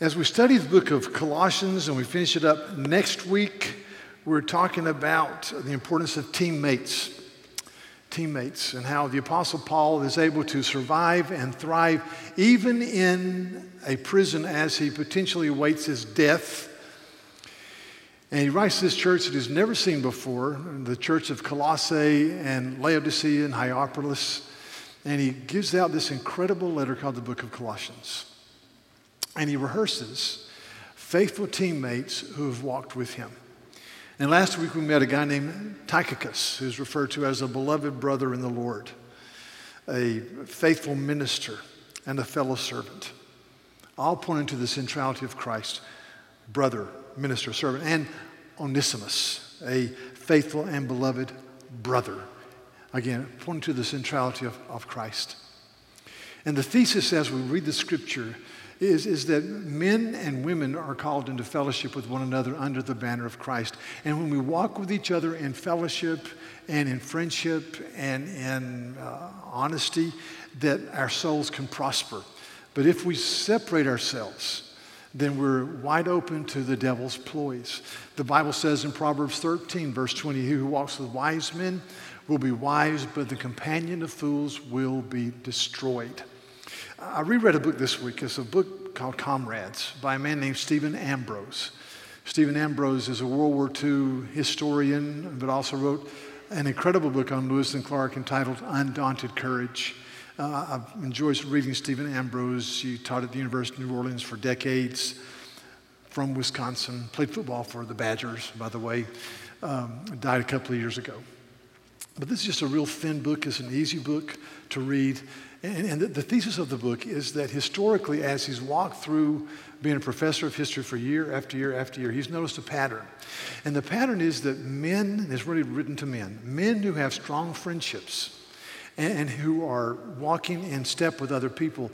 As we study the book of Colossians and we finish it up next week, we're talking about the importance of teammates. Teammates, and how the Apostle Paul is able to survive and thrive even in a prison as he potentially awaits his death. And he writes this church that he's never seen before, the church of Colossae and Laodicea and Hierapolis. And he gives out this incredible letter called the Book of Colossians. And he rehearses faithful teammates who have walked with him. And last week we met a guy named Tychicus, who's referred to as a beloved brother in the Lord, a faithful minister, and a fellow servant. All pointing to the centrality of Christ, brother, minister, servant, and Onesimus, a faithful and beloved brother. Again, pointing to the centrality of, of Christ. And the thesis as we read the scripture is, is that men and women are called into fellowship with one another under the banner of Christ. And when we walk with each other in fellowship and in friendship and in uh, honesty, that our souls can prosper. But if we separate ourselves, then we're wide open to the devil's ploys. The Bible says in Proverbs 13, verse 20, He who walks with wise men will be wise, but the companion of fools will be destroyed. I reread a book this week. It's a book called Comrades by a man named Stephen Ambrose. Stephen Ambrose is a World War II historian, but also wrote an incredible book on Lewis and Clark entitled Undaunted Courage. Uh, I've enjoyed reading Stephen Ambrose. He taught at the University of New Orleans for decades from Wisconsin, played football for the Badgers, by the way, um, died a couple of years ago. But this is just a real thin book. It's an easy book to read. And, and the, the, thesis of the book is that historically, as he's walked through being a professor of history for year after year after year, he's noticed a pattern. And the pattern is that men, and it's really written to men, men who have strong friendships, and who are walking in step with other people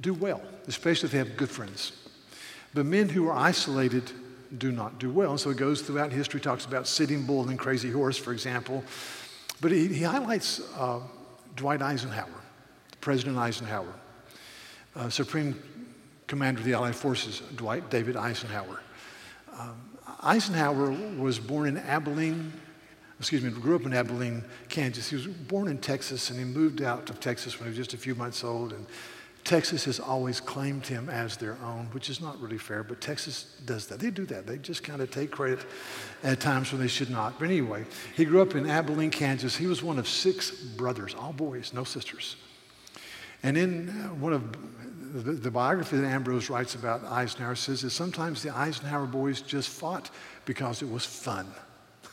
do well, especially if they have good friends. But men who are isolated do not do well. And so it goes throughout history, talks about Sitting Bull and Crazy Horse, for example. But he, he highlights uh, Dwight Eisenhower, President Eisenhower, uh, Supreme Commander of the Allied Forces, Dwight David Eisenhower. Um, Eisenhower was born in Abilene, excuse me, grew up in Abilene, Kansas. He was born in Texas and he moved out of Texas when he was just a few months old. And Texas has always claimed him as their own, which is not really fair, but Texas does that. They do that. They just kind of take credit at times when they should not. But anyway, he grew up in Abilene, Kansas. He was one of six brothers, all boys, no sisters. And in uh, one of the, the biography that Ambrose writes about Eisenhower says that sometimes the Eisenhower boys just fought because it was fun.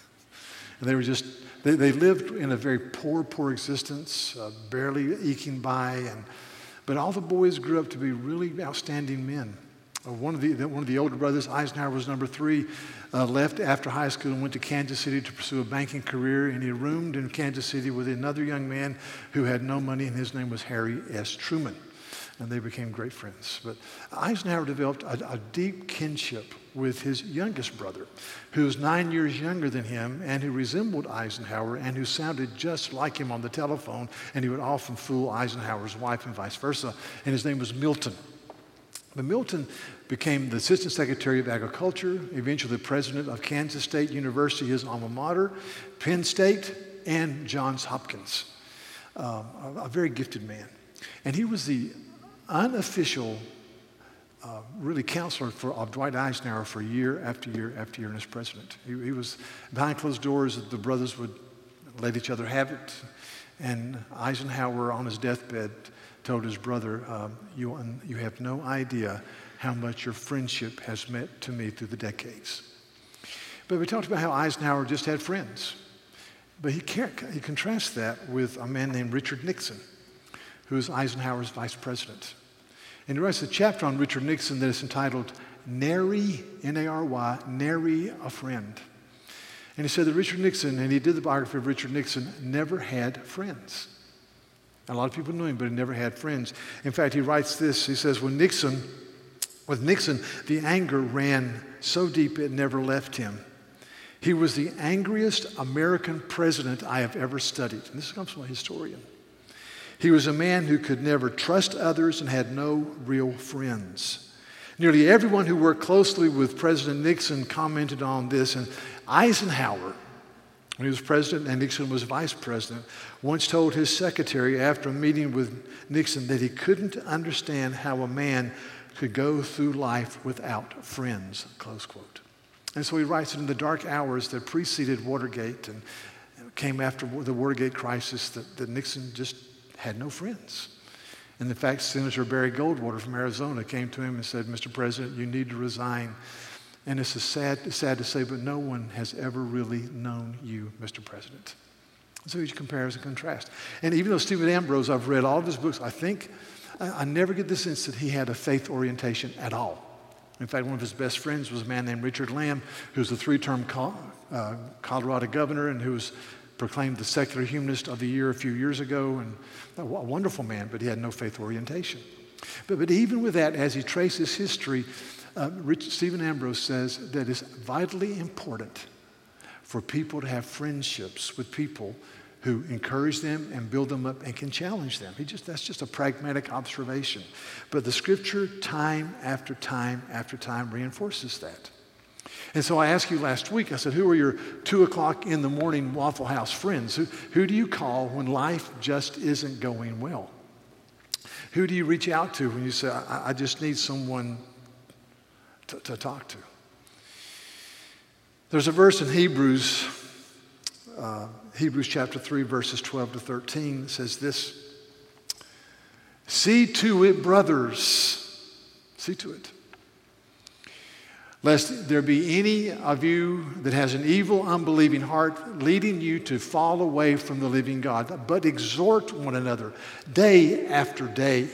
And they were just, they, they lived in a very poor, poor existence, uh, barely eking by. And, but all the boys grew up to be really outstanding men. Uh, one, of the, one of the older brothers, Eisenhower was number three, uh, left after high school and went to Kansas City to pursue a banking career. And he roomed in Kansas City with another young man who had no money, and his name was Harry S. Truman and they became great friends. But Eisenhower developed a, a, deep kinship with his youngest brother, who was nine years younger than him and who resembled Eisenhower and who sounded just like him on the telephone, and he would often fool Eisenhower's wife and vice versa. And his name was Milton. But Milton became the Assistant Secretary of Agriculture, eventually the President of Kansas State University, his alma mater, Penn State, and Johns Hopkins. Um, a, a very gifted man. And he was the unofficial, uh, really counselor for, of Dwight Eisenhower for year after year after year as president. He, he was behind closed doors, the brothers would let each other have it. And Eisenhower, on his deathbed, told his brother, um, you, you have no idea how much your friendship has meant to me through the decades. But we talked about how Eisenhower just had friends. But he, he contrasts that with a man named Richard Nixon who is Eisenhower's vice president. And he writes a chapter on Richard Nixon that is entitled Nary, N A R Y, Nary a Friend. And he said that Richard Nixon, and he did the biography of Richard Nixon, never had friends. A lot of people knew him, but he never had friends. In fact, he writes this he says, when Nixon, with Nixon, the anger ran so deep it never left him. He was the angriest American president I have ever studied. And this comes from a historian. He was a man who could never trust others and had no real friends. Nearly everyone who worked closely with President Nixon commented on this, and Eisenhower, when he was president and Nixon was vice president, once told his secretary after a meeting with Nixon that he couldn't understand how a man could go through life without friends, close quote. And so he writes in the dark hours that preceded Watergate and came after the Watergate crisis, that, that Nixon just had no friends. And in fact, Senator Barry Goldwater from Arizona came to him and said, Mr. President, you need to resign. And it's sad, sad to say, but no one has ever really known you, Mr. President. So he compares and contrasts. And even though Stephen Ambrose, I've read all of his books, I think I, I never get the sense that he had a faith orientation at all. In fact, one of his best friends was a man named Richard Lamm, who was a three term uh, Colorado governor and who was proclaimed the secular humanist of the year a few years ago, and a wonderful man, but he had no faith orientation. But, but even with that, as he traces history, uh, Rich, Stephen Ambrose says that it's vitally important for people to have friendships with people who encourage them and build them up and can challenge them. He just, that's just a pragmatic observation. But the scripture, time after time after time, reinforces that. And so I asked you last week, I said, who are your two o'clock in the morning Waffle House friends? Who, who do you call when life just isn't going well? Who do you reach out to when you say, I, I just need someone to, to, talk to? There's a verse in Hebrews, uh, Hebrews chapter 3, verses 12 to 13, that says this See to it, brothers, see to it lest there be any of you that has an evil, unbelieving heart leading you to fall away from the living God. But exhort one another day after day,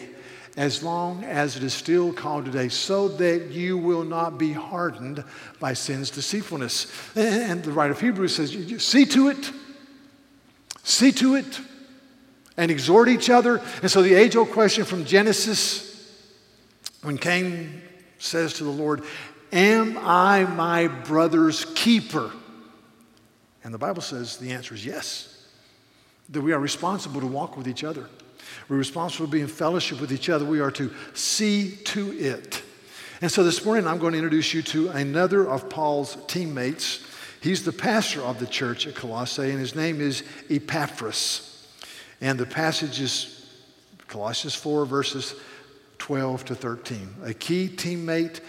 as long as it is still called today, so that you will not be hardened by sin's deceitfulness. And the writer of Hebrews says, See to it, see to it, and exhort each other. And so the age old question from Genesis, when Cain says to the Lord, Am I my brother's keeper? And the Bible says the answer is yes. That we are responsible to walk with each other. We're responsible to be in fellowship with each other. We are to see to it. And so this morning, I'm going to introduce you to another of Paul's teammates. He's the pastor of the church at Colossae, and his name is Epaphras. And the passage is Colossians 4, verses 12 to 13. A key teammate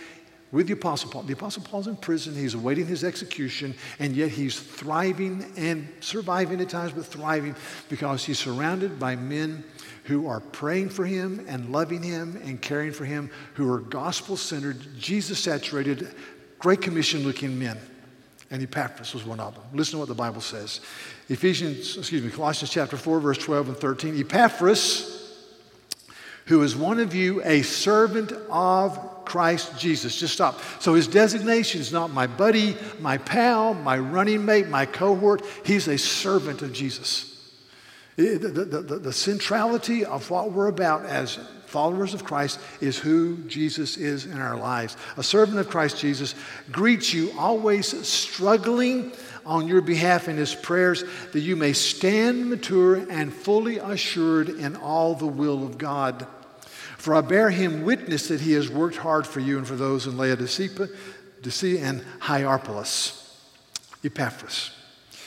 with the Apostle Paul. The Apostle Paul's in prison, he's awaiting his execution, and yet he's thriving and surviving at times, but thriving because he's surrounded by men who are praying for him and loving him and caring for him, who are gospel centered, Jesus saturated, Great Commission looking men. And Epaphras was one of them. Listen to what the Bible says. Ephesians, excuse me, Colossians chapter 4, verse 12 and 13. Epaphras, who is one of you, a servant of Christ Jesus. Just stop. So his designation is not my buddy, my pal, my running mate, my cohort. He's a servant of Jesus. Eh, the, the, the, the, centrality of what we're about as followers of Christ is who Jesus is in our lives. A servant of Christ Jesus greets you, always struggling on your behalf in his prayers, that you may stand mature and fully assured in all the will of God. For I bear him witness that he has worked hard for you and for those in Laodicea and Hierapolis. Epaphras.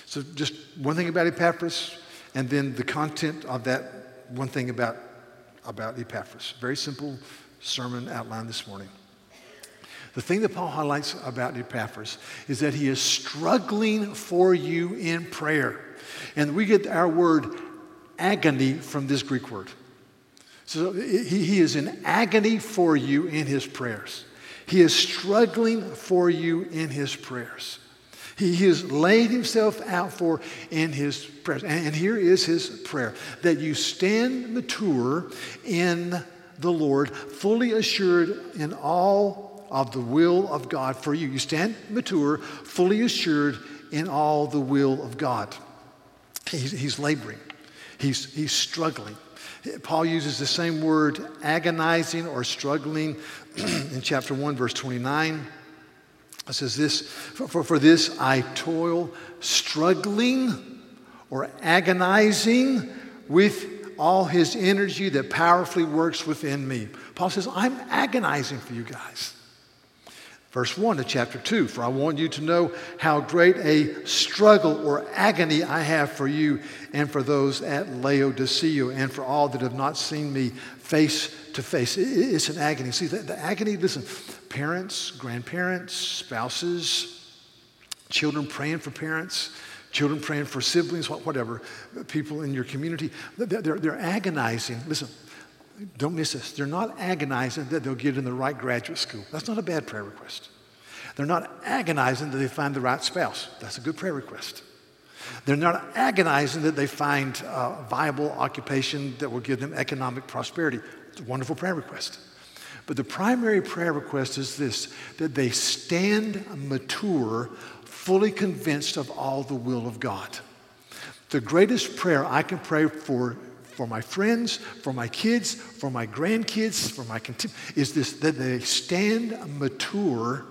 So, just one thing about Epaphras, and then the content of that one thing about, about Epaphras. Very simple sermon outline this morning. The thing that Paul highlights about Epaphras is that he is struggling for you in prayer. And we get our word agony from this Greek word. So he, he is in agony for you in his prayers. He is struggling for you in his prayers. He, has laid himself out for in his prayers. And, and here is his prayer that you stand mature in the Lord, fully assured in all of the will of God for you. You stand mature, fully assured in all the will of God. He's, he's laboring, he's, he's struggling. Paul uses the same word, agonizing or struggling, in chapter 1, verse 29. It says this for, for, for this I toil, struggling or agonizing with all his energy that powerfully works within me. Paul says, I'm agonizing for you guys. Verse 1 of chapter 2 For I want you to know how great a struggle or agony I have for you and for those at Laodicea and for all that have not seen me face to face. It's an agony. See, the, the agony, listen, parents, grandparents, spouses, children praying for parents, children praying for siblings, whatever, people in your community, they're, they're agonizing. Listen, don't miss this. They're not agonizing that they'll get in the right graduate school. That's not a bad prayer request. They're not agonizing that they find the right spouse. That's a good prayer request. They're not agonizing that they find a viable occupation that will give them economic prosperity. It's a wonderful prayer request. But the primary prayer request is this that they stand mature, fully convinced of all the will of God. The greatest prayer I can pray for for my friends, for my kids, for my grandkids, for my is this that they stand mature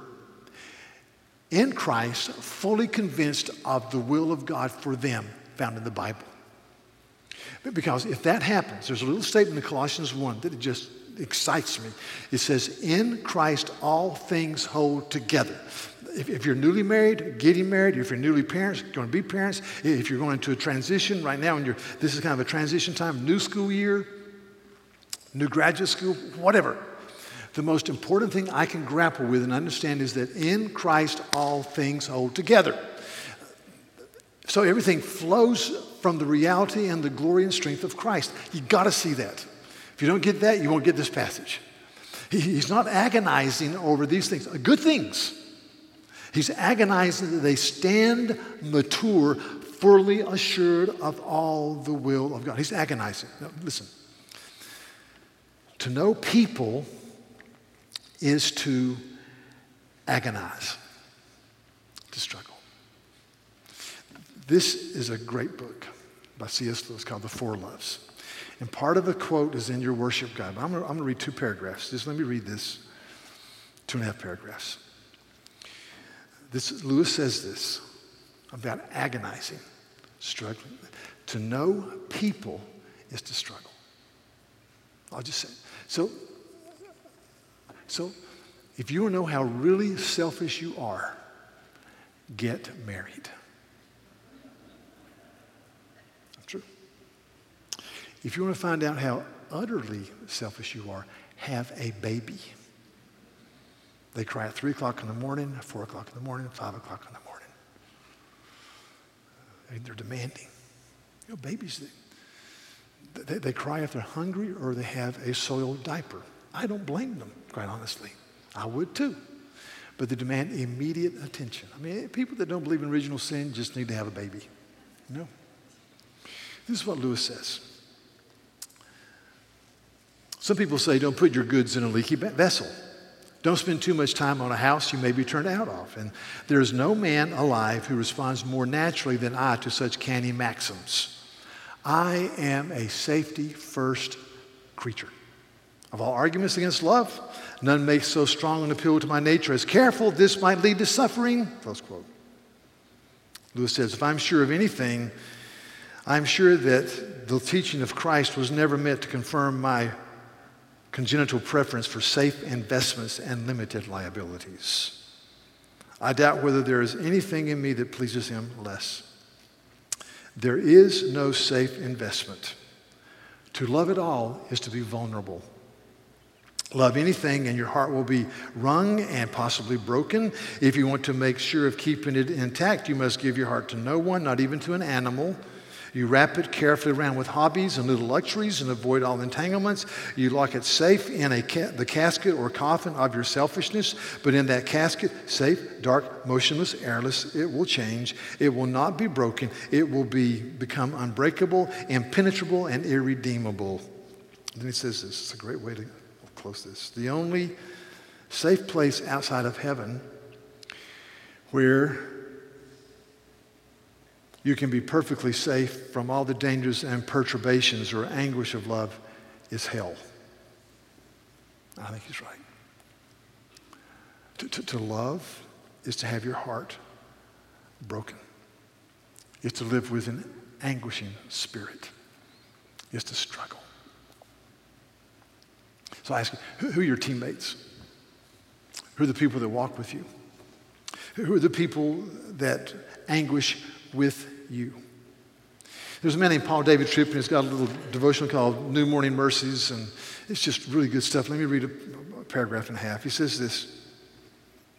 in Christ, fully convinced of the will of God for them found in the Bible. Because if that happens, there's a little statement in Colossians 1 that it just excites me. It says, In Christ all things hold together. If, if, you're newly married, getting married, if you're newly parents, going to be parents, if you're going into a transition right now, and you're, this is kind of a transition time, new school year, new graduate school, whatever. The most important thing I can grapple with and understand is that in Christ all things hold together. So everything flows from the reality and the glory and strength of Christ. You got to see that. If you don't get that, you won't get this passage. He's not agonizing over these things, uh, good things. He's agonizing that they stand mature, fully assured of all the will of God. He's agonizing. Now, listen, to know people is to agonize, to struggle. This is a great book by C.S. Lewis called The Four Loves. And part of the quote is in your worship guide. I'm going to read two paragraphs. Just let me read this two and a half paragraphs. This, Lewis says this about agonizing, struggling. To know people is to struggle. I'll just say. So, so if you want to know how really selfish you are, get married. That's true. If you want to find out how utterly selfish you are, have a baby. They cry at 3 o'clock in the morning, 4 o'clock in the morning, 5 o'clock in the morning. They're demanding. You know, babies, they, they, they cry if they're hungry or they have a soiled diaper. I don't blame them, quite honestly. I would too. But they demand immediate attention. I mean, people that don't believe in original sin just need to have a baby. No. This is what Lewis says. Some people say, don't put your goods in a leaky vessel. Don't spend too much time on a house you may be turned out of. And there is no man alive who responds more naturally than I to such canny maxims. I am a safety first creature. Of all arguments against love, none makes so strong an appeal to my nature as careful this might lead to suffering. Close quote. Lewis says, if I'm sure of anything, I'm sure that the teaching of Christ was never meant to confirm my congenital preference for safe investments and limited liabilities. I doubt whether there is anything in me that pleases him less. There is no safe investment. To love it all is to be vulnerable. Love anything, and your heart will be wrung and possibly broken. If you want to make sure of keeping it intact, you must give your heart to no one, not even to an animal. You wrap it carefully around with hobbies and little luxuries and avoid all entanglements. You lock it safe in a ca- the casket or coffin of your selfishness, but in that casket, safe, dark, motionless, airless, it will change. It will not be broken. It will be, become unbreakable, impenetrable, and irredeemable. Then he says this it's a great way to close this. The only safe place outside of heaven where you can be perfectly safe from all the dangers and perturbations or anguish of love is hell. I think he's right. To, to, to love is to have your heart broken, it's to live with an anguishing spirit. It's to struggle. So I ask you, who, who are your teammates? Who are the people that walk with you? Who are the people that anguish with you? There's a man named Paul David Tripp, and he's got a little devotional called New Morning Mercies, and it's just really good stuff. Let me read a, paragraph and a half. He says this.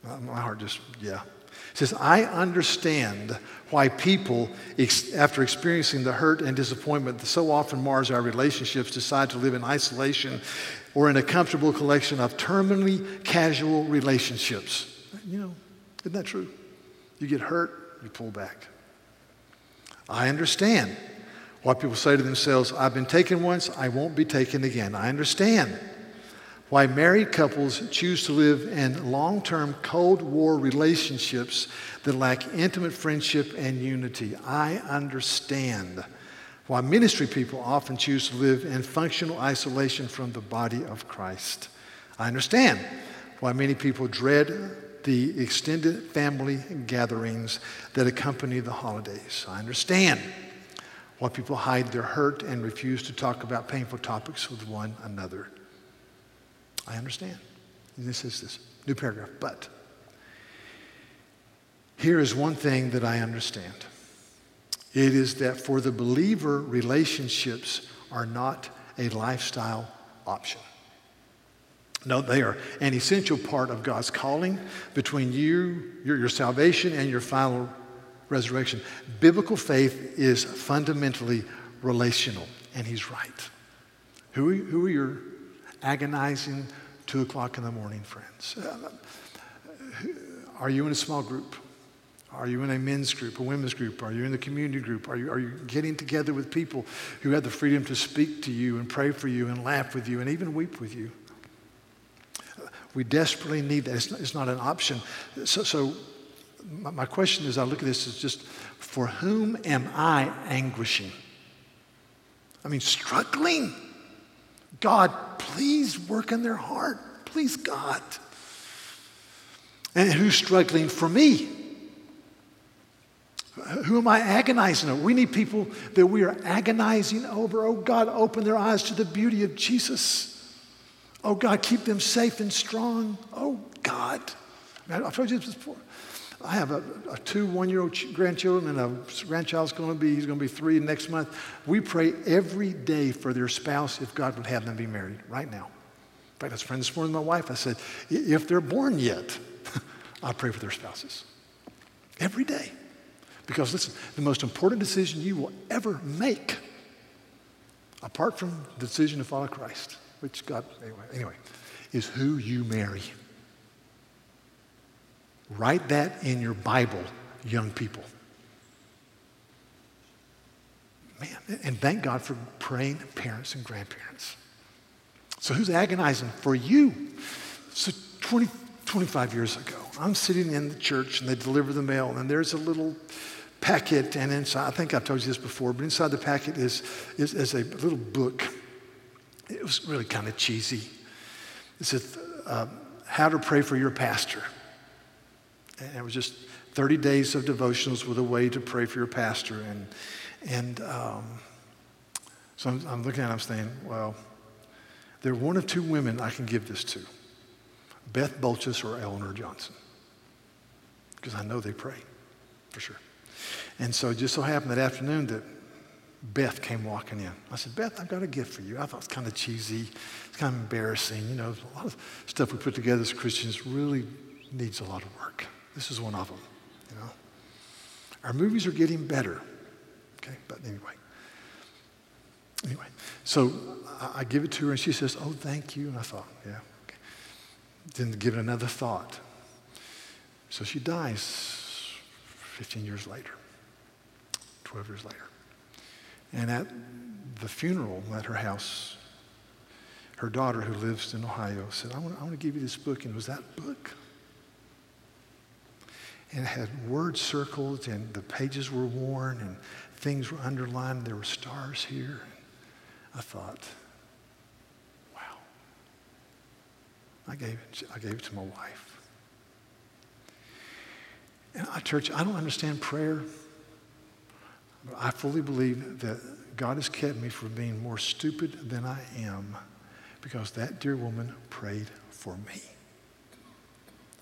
Uh, my heart just, yeah. He says, I understand why people, ex- after experiencing the hurt and disappointment that so often mars our relationships, decide to live in isolation or in a comfortable collection of terminally casual relationships. You know, isn't that true? You get hurt, you pull back. I understand why people say to themselves, I've been taken once, I won't be taken again. I understand why married couples choose to live in long term Cold War relationships that lack intimate friendship and unity. I understand why ministry people often choose to live in functional isolation from the body of Christ. I understand why many people dread the extended family gatherings that accompany the holidays. I understand why people hide their hurt and refuse to talk about painful topics with one another. I understand. This is this new paragraph. But here is one thing that I understand it is that for the believer, relationships are not a lifestyle option. No, they are an essential part of God's calling between you, your, your salvation, and your final resurrection. Biblical faith is fundamentally relational, and he's right. Who, who are your agonizing two o'clock in the morning friends? Uh, are you in a small group? Are you in a men's group, a women's group? Are you in the community group? Are you, are you getting together with people who have the freedom to speak to you and pray for you and laugh with you and even weep with you? We desperately need that. It's not, it's not an option. So, so my, my question as I look at this is just for whom am I anguishing? I mean, struggling. God, please work in their heart. Please, God. And who's struggling for me? Who am I agonizing over? We need people that we are agonizing over. Oh, God, open their eyes to the beauty of Jesus. Oh, God, keep them safe and strong. Oh, God. I've told you this before. I have a, a two one year old grandchildren, and a grandchild's going to be, he's going to be three next month. We pray every day for their spouse if God would have them be married right now. In fact, I was praying this morning with my wife. I said, if they're born yet, I'll pray for their spouses. Every day. Because listen, the most important decision you will ever make, apart from the decision to follow Christ, which God, anyway, anyway is who you marry. Write that in your Bible, young people. Man, and thank God for praying parents and grandparents. So, who's agonizing for you? So, 20, 25 years ago, I'm sitting in the church and they deliver the mail, and there's a little packet, and inside, I think I've told you this before, but inside the packet is, is, is a little book. It was really kind of cheesy. It said, uh, How to Pray for Your Pastor. And it was just 30 days of devotionals with a way to pray for your pastor. And, and um, so I'm, I'm looking at it, I'm saying, well, there are one of two women I can give this to Beth Bolchus or Eleanor Johnson. Because I know they pray, for sure. And so it just so happened that afternoon that Beth came walking in. I said, Beth, I've got a gift for you. I thought it's kind of cheesy. It's kind of embarrassing. You know, a lot of stuff we put together as Christians really needs a lot of work. This is one of them, you know. Our movies are getting better, okay? But anyway. Anyway, so I, I give it to her and she says, oh, thank you. And I thought, yeah, okay. Didn't give it another thought. So she dies 15 years later, 12 years later. And at the funeral at her house, her daughter, who lives in Ohio, said, I want, I want to give you this book. And it was that book and it had words circled, and the pages were worn, and things were underlined. There were stars here. I thought, wow. I gave it, I gave it to my wife. And I, church, I don't understand prayer, but I fully believe that God has kept me from being more stupid than I am because that dear woman prayed for me.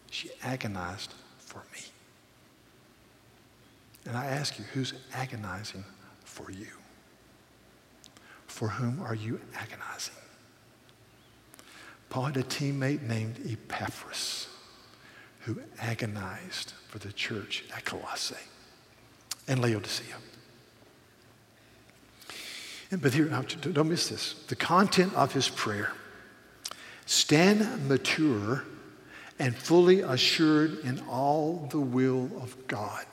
She agonized for me. And I ask you, who's agonizing for you? For whom are you agonizing? Paul had a teammate named Epaphras who agonized for the church at Colossae and Laodicea. But here, don't miss this. The content of his prayer stand mature and fully assured in all the will of God.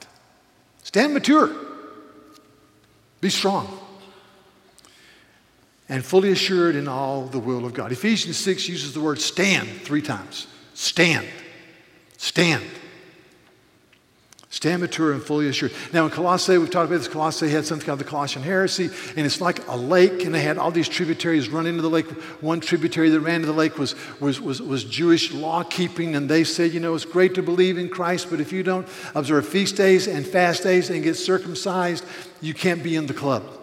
Stand mature. Be strong. And fully assured in all the will of God. Ephesians 6 uses the word stand three times. Stand. Stand. Stand mature and fully assured. Now, in Colossae, we've talked about this. Colossae had something called the Colossian heresy, and it's like a lake, and they had all these tributaries run into the lake. One tributary that ran into the lake was, was, was, was Jewish law keeping, and they said, you know, it's great to believe in Christ, but if you don't observe feast days and fast days and get circumcised, you can't be in the club.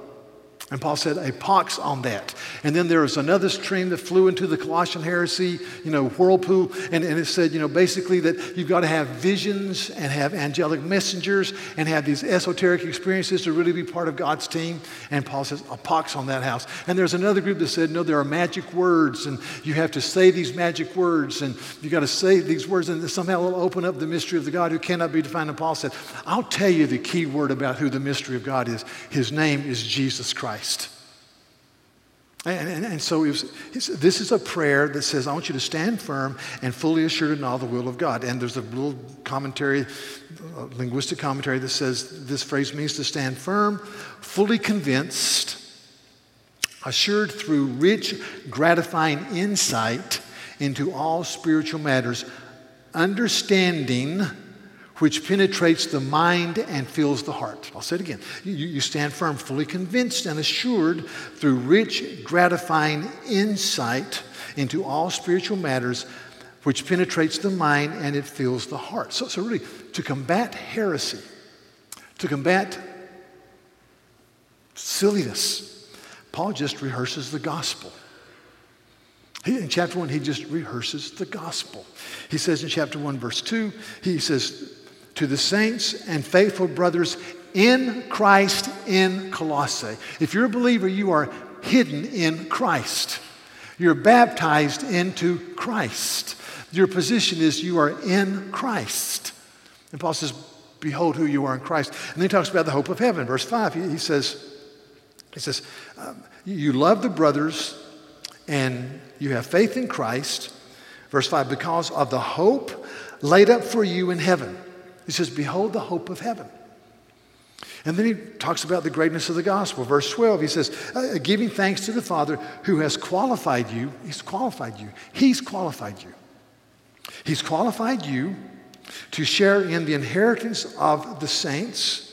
And Paul said, a pox on that. And then there was another stream that flew into the Colossian heresy, you know, whirlpool. And, and it said, you know, basically that you've got to have visions and have angelic messengers and have these esoteric experiences to really be part of God's team. And Paul says, a pox on that house. And there's another group that said, no, there are magic words and you have to say these magic words and you've got to say these words and somehow it'll open up the mystery of the God who cannot be defined. And Paul said, I'll tell you the key word about who the mystery of God is. His name is Jesus Christ. Christ. And, and, and so was, this is a prayer that says, I want you to stand firm and fully assured in all the will of God. And there's a little commentary, a linguistic commentary that says this phrase means to stand firm, fully convinced, assured through rich, gratifying insight into all spiritual matters, understanding which penetrates the mind and fills the heart. I'll say it again. You, you, stand firm, fully convinced and assured through rich, gratifying insight into all spiritual matters, which penetrates the mind and it fills the heart. So, so really, to combat heresy, to combat silliness, Paul just rehearses the gospel. He, in chapter 1, he just rehearses the gospel. He says in chapter 1, verse 2, he says, to the saints and faithful brothers in Christ in Colossae. If you're a believer, you are hidden in Christ. You're baptized into Christ. Your position is you are in Christ. And Paul says, Behold who you are in Christ. And then he talks about the hope of heaven. Verse 5, he, he says, he says um, You love the brothers and you have faith in Christ. Verse 5, because of the hope laid up for you in heaven. He says, Behold the hope of heaven. And then he talks about the greatness of the gospel. Verse 12, he says, uh, Giving thanks to the Father who has qualified you. He's qualified you. He's qualified you. He's qualified you to share in the inheritance of the saints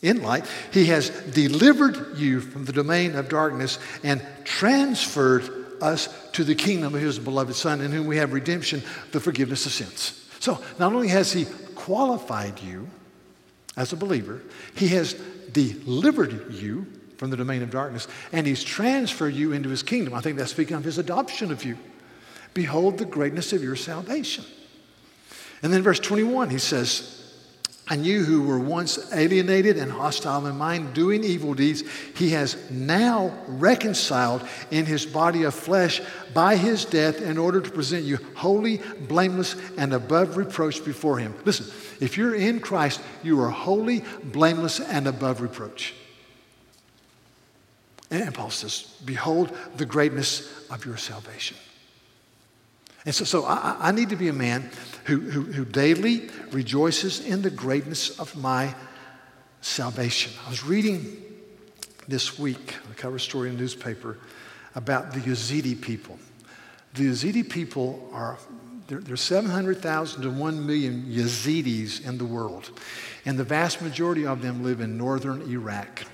in light. He has delivered you from the domain of darkness and transferred us to the kingdom of his beloved Son, in whom we have redemption, the forgiveness of sins. So not only has he qualified you as a believer, He has delivered you from the domain of darkness and He's transferred you into His kingdom. I think that's speaking of His adoption of you. Behold the greatness of your salvation. And then verse 21, he says, and you who were once alienated and hostile in mind, doing evil deeds, he has now reconciled in his body of flesh by his death in order to present you holy, blameless, and above reproach before him. Listen, if you're in Christ, you are holy, blameless, and above reproach. And Paul says, Behold the greatness of your salvation. And so, so I, I need to be a man who, who, who daily rejoices in the greatness of my salvation. I was reading this week, a cover story in the newspaper, about the Yazidi people. The Yazidi people are, there, are 700,000 to 1 million Yazidis in the world, and the vast majority of them live in northern Iraq.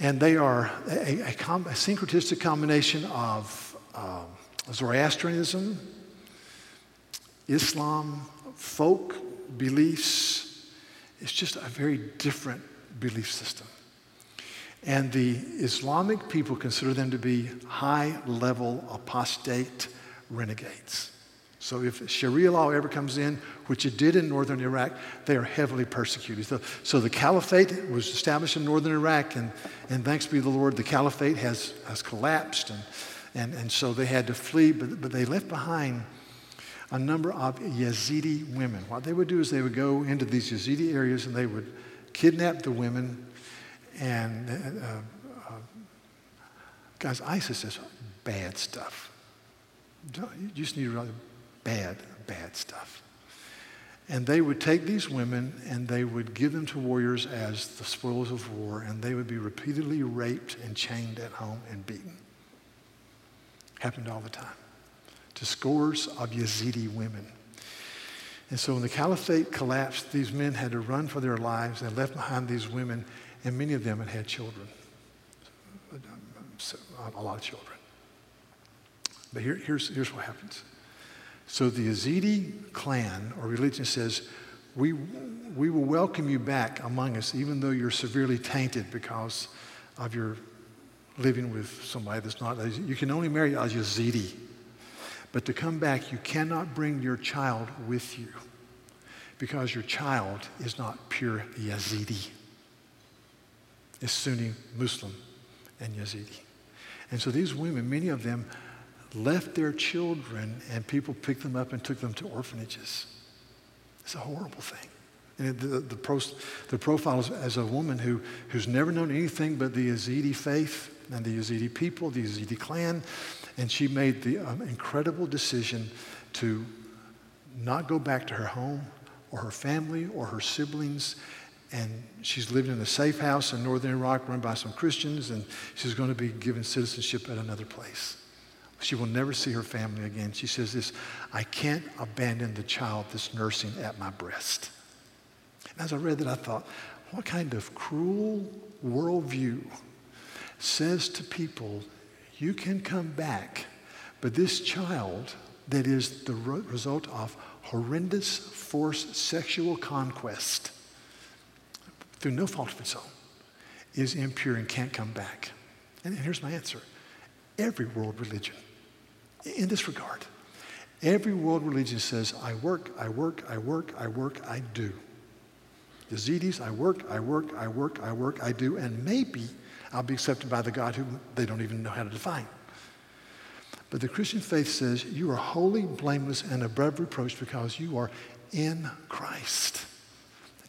And they are a, a, a, a syncretistic combination of um, Zoroastrianism, Islam, folk beliefs. It's just a very different belief system. And the Islamic people consider them to be high level apostate renegades. So if Sharia law ever comes in, which it did in northern Iraq, they are heavily persecuted. So, so the caliphate was established in northern Iraq, and, and thanks be to the Lord, the caliphate has, has collapsed, and, and, and so they had to flee, but, but they left behind a number of Yazidi women. What they would do is they would go into these Yazidi areas and they would kidnap the women. And uh, uh, guys, ISIS is bad stuff. You just need to realize bad, bad stuff. And they would take these women and they would give them to warriors as the spoils of war, and they would be repeatedly raped and chained at home and beaten. Happened all the time to scores of Yazidi women. And so when the caliphate collapsed, these men had to run for their lives. They left behind these women, and many of them had had children. A lot of children. But here, here's, here's what happens. So the Yazidi clan or religion says, we, we will welcome you back among us, even though you're severely tainted because of your living with somebody that's not. You can only marry a Yazidi. But to come back, you cannot bring your child with you because your child is not pure Yazidi. It's Sunni, Muslim, and Yazidi. And so these women, many of them, left their children and people picked them up and took them to orphanages. It's a horrible thing. And the, the, the profile is as a woman who, who's never known anything but the Yazidi faith and the Yazidi people, the Yazidi clan, and she made the um, incredible decision to not go back to her home or her family or her siblings. And she's living in a safe house in northern Iraq run by some Christians, and she's going to be given citizenship at another place. She will never see her family again. She says this I can't abandon the child that's nursing at my breast. And as I read that, I thought, what kind of cruel worldview says to people you can come back. But this child that is the result of horrendous forced sexual conquest through no fault of its own is impure and can't come back. And here's my answer every world religion, in this regard, every world religion says, I work, I work, I work, I work, I do. Yazidis, I work, I work, I work, I work, I do, and maybe I'll be accepted by the God who they don't even know how to define. But the Christian faith says you are holy, blameless, and above reproach because you are in Christ.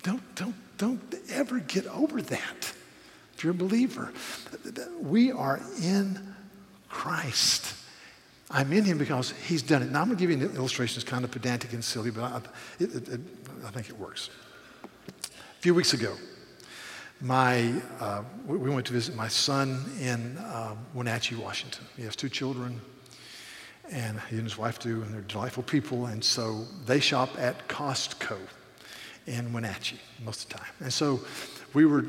Don't, don't, don't ever get over that. If you're a believer, we are in Christ. I'm in him because he's done it. Now, I'm going to give you an illustration. It's kind of pedantic and silly, but I, it, it, I think it works. A few weeks ago, my, uh, we went to visit my son in uh, Wenatchee, Washington. He has two children, and he and his wife do, and they're delightful people. And so they shop at Costco in Wenatchee most of the time. And so we were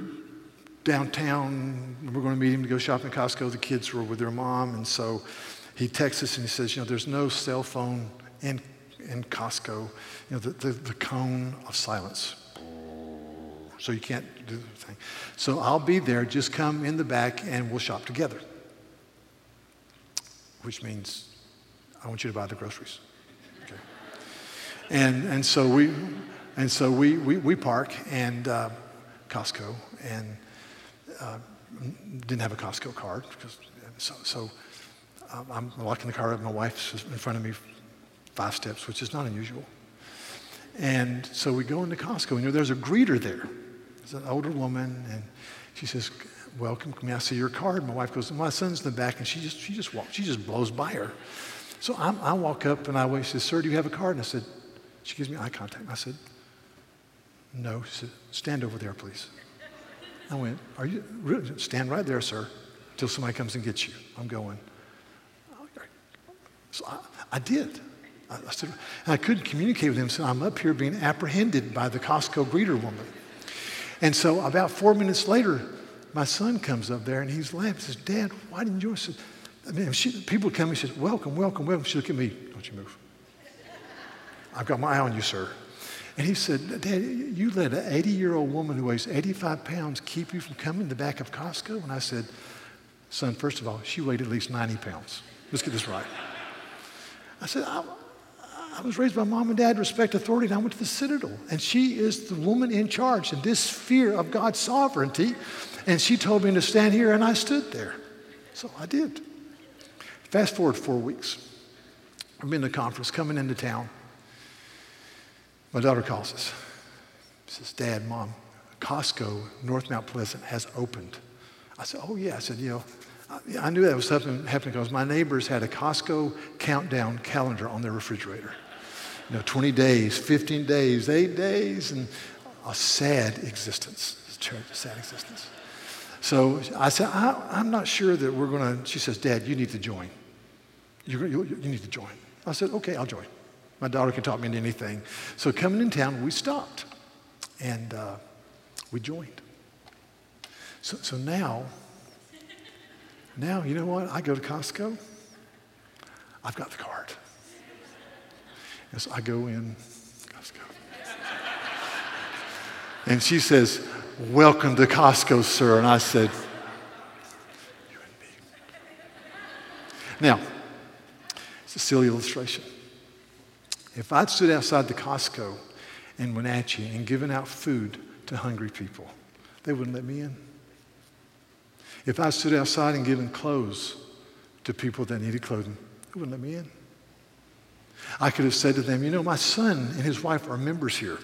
downtown. We were going to meet him to go shopping at Costco. The kids were with their mom, and so he texts us and he says, "You know, there's no cell phone in in Costco. You know, the, the, the cone of silence." So you can't do the thing. So I'll be there. Just come in the back and we'll shop together. Which means I want you to buy the groceries. Okay. And, and so we, and so we, we, we park and uh, Costco and uh, didn't have a Costco card. Because, so so um, I'm locking the car up. My wife's in front of me five steps, which is not unusual. And so we go into Costco, and there's a greeter there. It's an older woman, and she says, "Welcome. May I see your card?" My wife goes, "My son's in the back," and she just she just walks. She just blows by her. So I'm, i walk up and I wait. She says, "Sir, do you have a card?" And I said, "She gives me eye contact." I said, "No." She said, "Stand over there, please." I went, "Are you stand right there, sir, until somebody comes and gets you?" I'm going. So I, I did. I, I, said, I couldn't communicate with him, so I'm up here being apprehended by the Costco greeter woman. And so about four minutes later, my son comes up there and he's laughing. He says, Dad, why didn't you? I mean, she, people come and says, welcome, welcome, welcome. She look at me, don't you move. I've got my eye on you, sir. And he said, Dad, you let an 80 year old woman who weighs 85 pounds keep you from coming to the back of Costco? And I said, Son, first of all, she weighed at least 90 pounds. Let's get this right. I said, I, I was raised by mom and dad, respect authority, and I went to the Citadel. And she is the woman in charge and this fear of God's sovereignty. And she told me to stand here, and I stood there. So I did. Fast forward four weeks. I'm in the conference, coming into town. My daughter calls us. She says, Dad, Mom, Costco, North Mount Pleasant has opened. I said, Oh, yeah. I said, You know, I, knew that was something happening because my neighbors had a Costco countdown calendar on their refrigerator. You know, 20 days, 15 days, eight days, and a sad existence. A sad existence. So I said, I, am not sure that we're going to. She says, Dad, you need to join. You, you, you need to join. I said, okay, I'll join. My daughter can talk me into anything. So coming in town, we stopped and uh, we joined. So, so now, now, you know what? I go to Costco, I've got the card. And so I go in Costco. and she says, Welcome to Costco, sir. And I said, You and me. Now, it's a silly illustration. If I'd stood outside the Costco in Wenatchee and given out food to hungry people, they wouldn't let me in. If I stood outside and given clothes to people that needed clothing, they wouldn't let me in. I could have said to them, you know, my son and his wife are members here.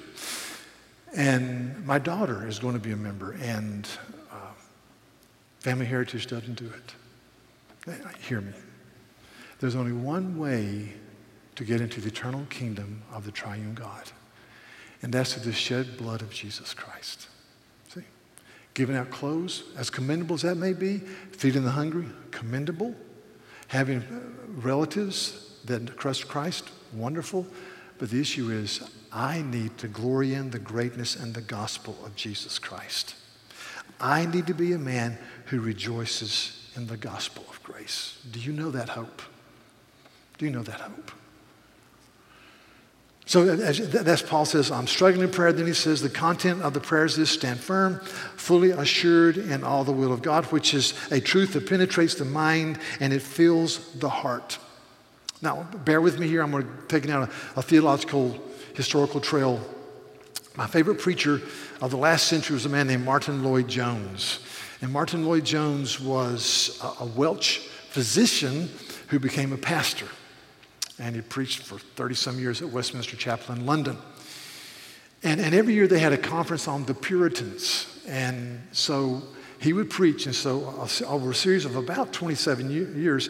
And my daughter is going to be a member, and uh, Family Heritage doesn't do it. Hear me. There's only one way to get into the eternal kingdom of the triune God, and that's through the shed blood of Jesus Christ. Giving out clothes, as commendable as that may be, feeding the hungry, commendable. Having relatives that trust Christ, wonderful. But the issue is, I need to glory in the greatness and the gospel of Jesus Christ. I need to be a man who rejoices in the gospel of grace. Do you know that hope? Do you know that hope? So as Paul says, I'm struggling in prayer. Then he says, the content of the prayers is stand firm, fully assured in all the will of God, which is a truth that penetrates the mind and it fills the heart. Now, bear with me here. I'm going to take out a, a theological, historical trail. My favorite preacher of the last century was a man named Martyn Lloyd-Jones. And Martyn Lloyd-Jones was a, a Welsh physician who became a pastor. And he preached for 30 some years at Westminster Chapel in London. And, and every year they had a conference on the Puritans. And so he would preach. And so, over a series of about 27 years,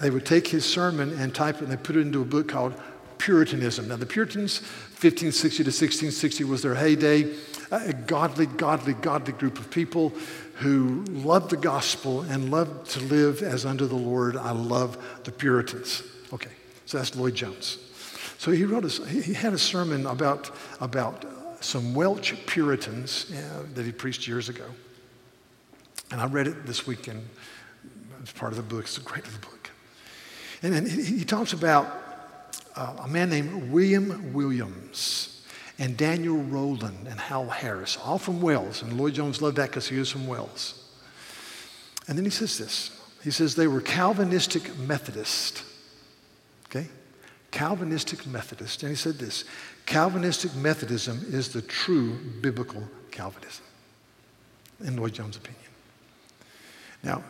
they would take his sermon and type it and they put it into a book called Puritanism. Now, the Puritans, 1560 to 1660 was their heyday. A godly, godly, godly group of people who loved the gospel and loved to live as under the Lord. I love the Puritans. Okay, so that's Lloyd-Jones. So he wrote a, he had a sermon about, about some Welsh Puritans uh, that he preached years ago. And I read it this weekend. It's part of the book. It's a great little book. And then he talks about uh, a man named William Williams and Daniel Rowland and Howell Harris, all from Wales. And Lloyd-Jones loved that because he was from Wales. And then he says this. He says they were Calvinistic Methodist. Calvinistic Methodist. And he said this Calvinistic Methodism is the true biblical Calvinism, in Lloyd-Jones' opinion. Now,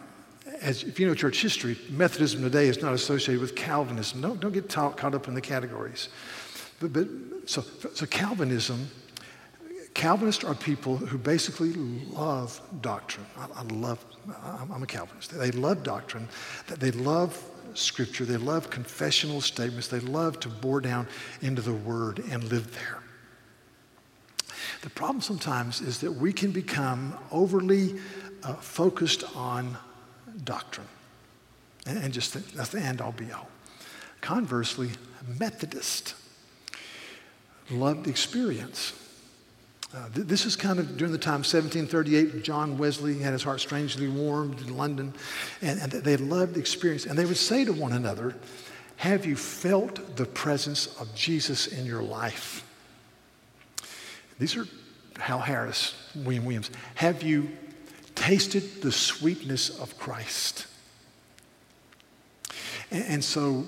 as if you know church history, Methodism today is not associated with Calvinism. Don't, don't get caught up in the categories. But, but so, so Calvinism, Calvinists are people who basically love doctrine. I, I love, I'm a Calvinist. They love doctrine. They love scripture. They love confessional statements. They love to bore down into the word and live there. The problem sometimes is that we can become overly uh, focused on doctrine. And just think, that's the end all be all. Conversely, Methodist loved experience. Uh, th- this is kind of during the time 1738, John Wesley had his heart strangely warmed in London, and, and they loved experience. And they would say to one another, Have you felt the presence of Jesus in your life? These are Howell Harris, William Williams. Have you tasted the sweetness of Christ? And, and so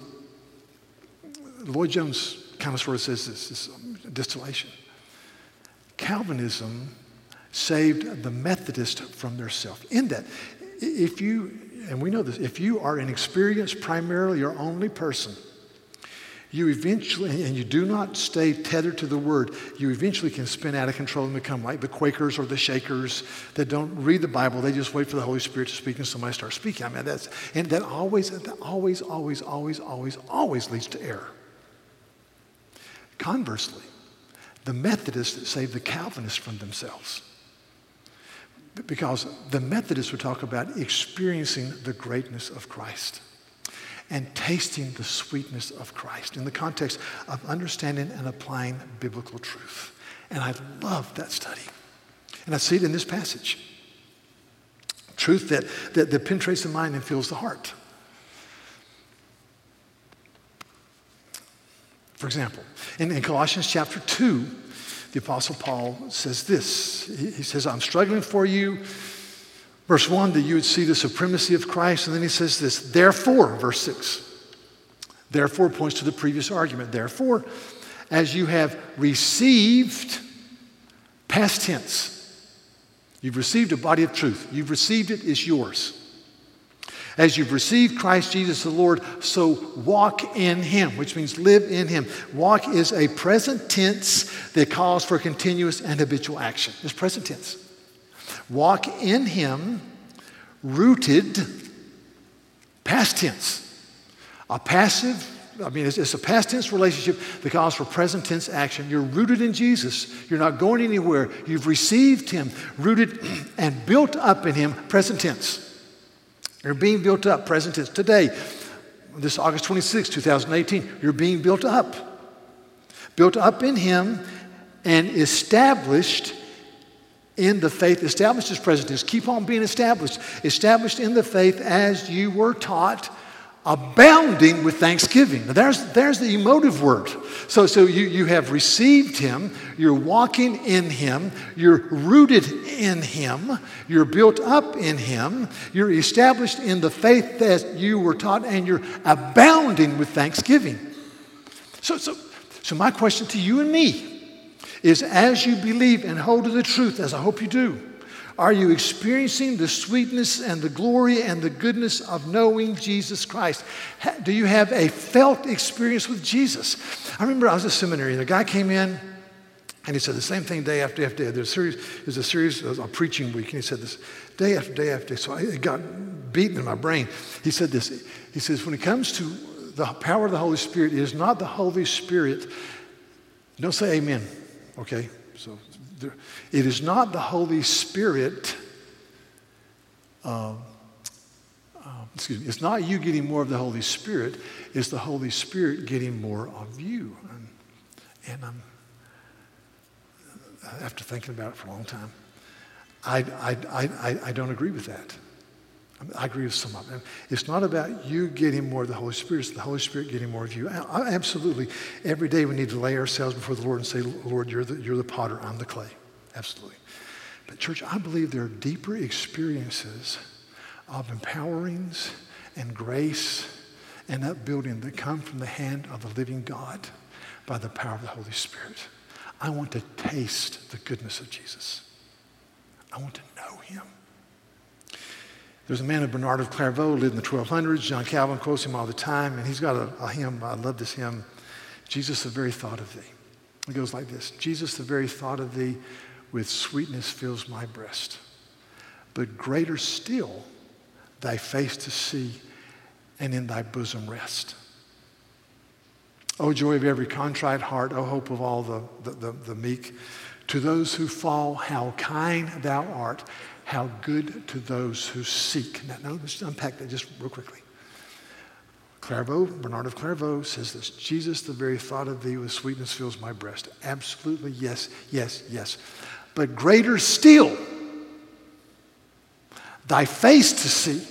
Lloyd Jones kind of sort of says this, this distillation. Calvinism saved the Methodist from their self. In that, if you, and we know this, if you are an experienced, primarily or only person, you eventually, and you do not stay tethered to the word, you eventually can spin out of control and become like the Quakers or the Shakers that don't read the Bible. They just wait for the Holy Spirit to speak and somebody starts speaking. I mean, that's, and that always, that always, always, always, always, always leads to error. Conversely, the Methodists that saved the Calvinists from themselves. Because the Methodists would talk about experiencing the greatness of Christ and tasting the sweetness of Christ in the context of understanding and applying biblical truth. And I love that study. And I see it in this passage. Truth that, that, that penetrates the mind and fills the heart. For example, in, in Colossians chapter 2, the Apostle Paul says this. He, he says, I'm struggling for you. Verse 1, that you would see the supremacy of Christ. And then he says this, therefore, verse 6. Therefore points to the previous argument. Therefore, as you have received, past tense, you've received a body of truth. You've received it, it's yours. As you've received Christ Jesus the Lord, so walk in Him, which means live in Him. Walk is a present tense that calls for continuous and habitual action. It's present tense. Walk in Him, rooted, past tense. A passive, I mean, it's, it's, a past tense relationship that calls for present tense action. You're rooted in Jesus. You're not going anywhere. You've received Him, rooted and built up in Him, present tense. You're being built up, present tense. Today, this August 26, 2018, you're being built up. Built up in Him and established in the faith, established as present tense. Keep on being established. Established in the faith as you were taught abounding with thanksgiving. Now there's, there's the emotive word. So, so you, you have received him, you're walking in him, you're rooted in him, you're built up in him, you're established in the faith that you were taught, and you're abounding with thanksgiving. So, so, so my question to you and me is as you believe and hold to the truth, as I hope you do, are you experiencing the sweetness and the glory and the goodness of knowing Jesus Christ? Do you have a felt experience with Jesus? I remember I was at seminary and a guy came in and he said the same thing day after day after day. There's a series, there's a series of a preaching week, and he said this day after day after day. So it got beaten in my brain. He said this. He says, when it comes to the power of the Holy Spirit, it is not the Holy Spirit. Don't say amen, okay? So it is not the Holy Spirit. Uh, uh, excuse me. It's not you getting more of the Holy Spirit. It's the Holy Spirit getting more of you. And, and I'm, after thinking about it for a long time, I, I, I, I don't agree with that. I agree with some of them. It's not about you getting more of the Holy Spirit, it's the Holy Spirit getting more of you. I, absolutely. Every day we need to lay ourselves before the Lord and say, Lord, you're the, you're the potter, I'm the clay. Absolutely. But, church, I believe there are deeper experiences of empowerings and grace and upbuilding that come from the hand of the living God by the power of the Holy Spirit. I want to taste the goodness of Jesus. I want to. There's a man named Bernard of Clairvaux, lived in the 1200s. John Calvin quotes him all the time, and he's got a, a hymn. I love this hymn. Jesus, the very thought of thee. It goes like this Jesus, the very thought of thee with sweetness fills my breast. But greater still, thy face to see, and in thy bosom rest. O joy of every contrite heart, O hope of all the, the, the, the meek, to those who fall, how kind thou art, how good to those who seek. Now, now let's unpack that just real quickly. Clairvaux, Bernard of Clairvaux says this Jesus, the very thought of thee with sweetness fills my breast. Absolutely, yes, yes, yes. But greater still, thy face to see,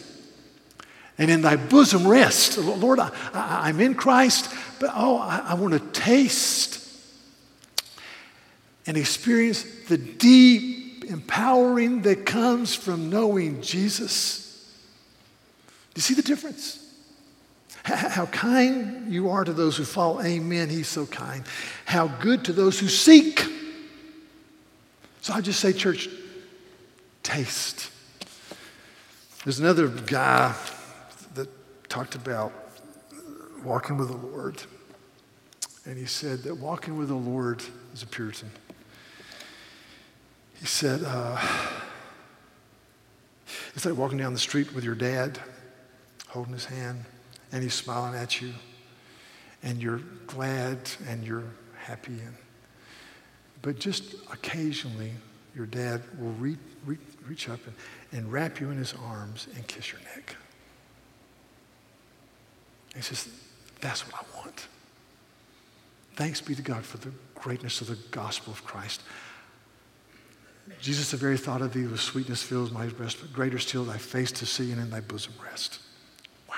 and in thy bosom rest. Lord, I, am in Christ, but oh, I, I want to taste and experience the deep empowering that comes from knowing Jesus. Do you see the difference? How kind you are to those who follow. Amen. He's so kind. How good to those who seek. So I just say, church, taste. There's another guy that talked about walking with the Lord. And he said that walking with the Lord is a Puritan. He said, uh, it's like walking down the street with your dad, holding his hand, and he's smiling at you, and you're glad and you're happy. And, but just occasionally, your dad will reach, reach, reach up and, and wrap you in his arms and kiss your neck. He says, That's what I want. Thanks be to God for the greatness of the gospel of Christ. Jesus, the very thought of thee with sweetness fills my breast, but greater still thy face to see and in thy bosom rest. Wow.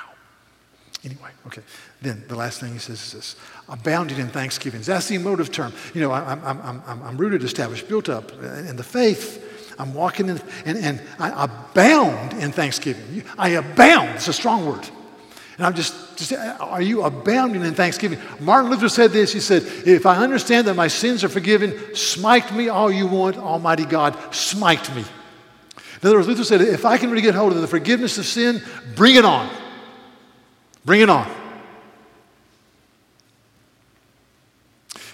Anyway, okay. Then the last thing he says is this abounding in thanksgivings. That's the emotive term. You know, I'm, I'm, I'm, I'm rooted, established, built up in the faith. I'm walking in, and, and I abound in thanksgiving. I abound. It's a strong word. And I'm just, just, are you abounding in thanksgiving? Martin Luther said this. He said, If I understand that my sins are forgiven, smite me all you want, Almighty God, smite me. In other words, Luther said, If I can really get hold of the forgiveness of sin, bring it on. Bring it on.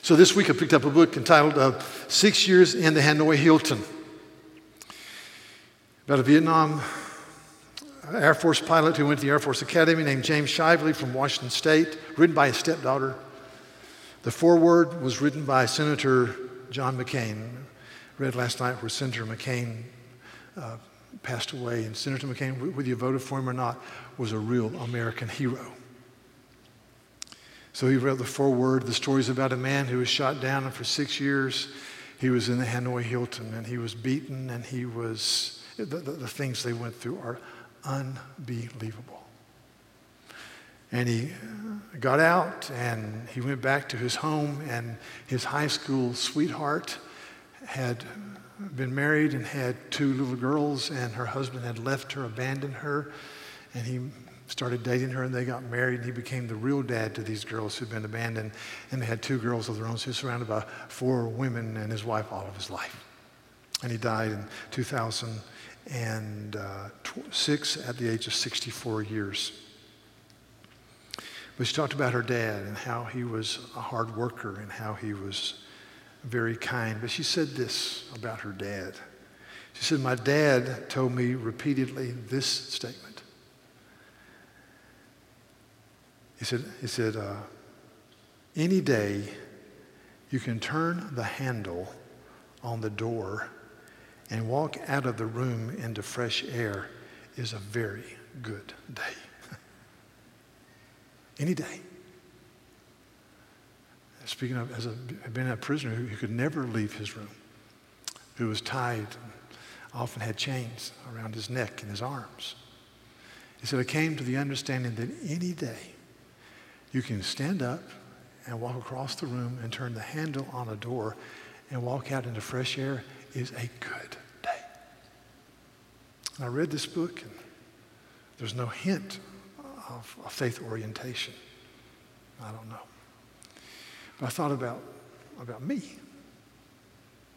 So this week I picked up a book entitled uh, Six Years in the Hanoi Hilton about a Vietnam Air Force pilot who went to the Air Force Academy named James Shively from Washington State, written by his stepdaughter. The foreword was written by Senator John McCain. Read last night where Senator McCain uh, passed away, and Senator McCain, whether you voted for him or not, was a real American hero. So he wrote the foreword. The story is about a man who was shot down, and for six years he was in the Hanoi Hilton, and he was beaten, and he was the, the, the things they went through are unbelievable. And he got out and he went back to his home, and his high school sweetheart had been married and had two little girls, and her husband had left her, abandoned her, and he started dating her, and they got married, and he became the real dad to these girls who'd been abandoned, and they had two girls of their own. So he was surrounded by four women and his wife all of his life. And he died in 2000 and uh, six at the age of 64 years. But she talked about her dad and how he was a hard worker and how he was very kind. But she said this about her dad. She said, My dad told me repeatedly this statement. He said, he said uh, Any day you can turn the handle on the door and walk out of the room into fresh air is a very good day. Any day. Speaking of, as a, being a prisoner who, who could never leave his room, who was tied, and often had chains around his neck and his arms. He said, I came to the understanding that any day you can stand up and walk across the room and turn the handle on a door and walk out into fresh air is a good day. I read this book, and there's no hint of, of faith orientation. I don't know. But I thought about, about me.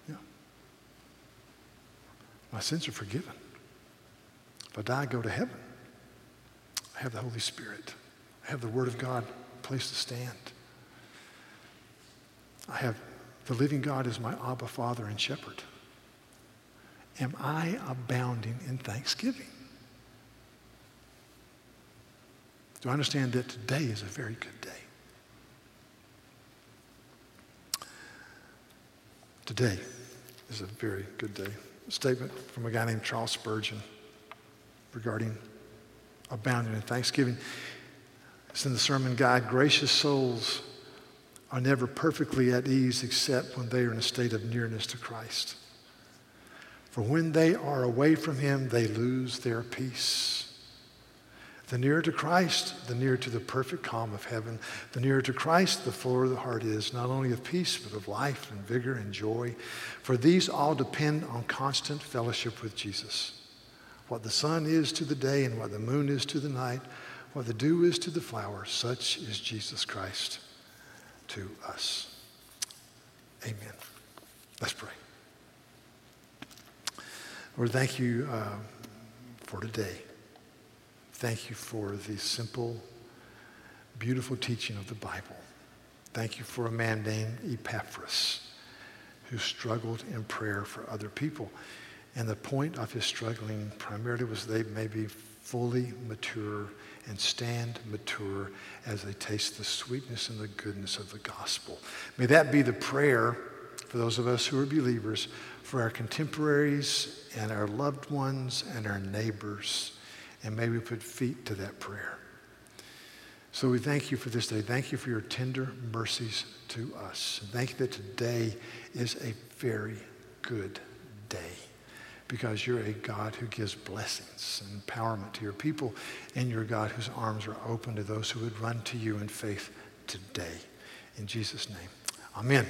Yeah. My sins are forgiven. If I die, I go to heaven. I have the Holy Spirit. I have the Word of God, place to stand. I have the living God as my Abba Father and Shepherd. Am I abounding in thanksgiving? Do I understand that today is a very good day? Today is a very good day. A statement from a guy named Charles Spurgeon regarding abounding in thanksgiving. It's in the sermon guide Gracious souls are never perfectly at ease except when they are in a state of nearness to Christ. For when they are away from him, they lose their peace. The nearer to Christ, the nearer to the perfect calm of heaven. The nearer to Christ, the fuller the heart is, not only of peace, but of life and vigor and joy. For these all depend on constant fellowship with Jesus. What the sun is to the day and what the moon is to the night, what the dew is to the flower, such is Jesus Christ to us. Amen. Let's pray. Lord, thank you uh, for today. Thank you for the simple, beautiful teaching of the Bible. Thank you for a man named Epaphras who struggled in prayer for other people. And the point of his struggling primarily was they may be fully mature and stand mature as they taste the sweetness and the goodness of the gospel. May that be the prayer for those of us who are believers, for our contemporaries and our loved ones and our neighbors. And may we put feet to that prayer. So we thank you for this day. Thank you for your tender mercies to us. Thank you that today is a very good day because you're a God who gives blessings and empowerment to your people, and you're a God whose arms are open to those who would run to you in faith today. In Jesus' name, amen.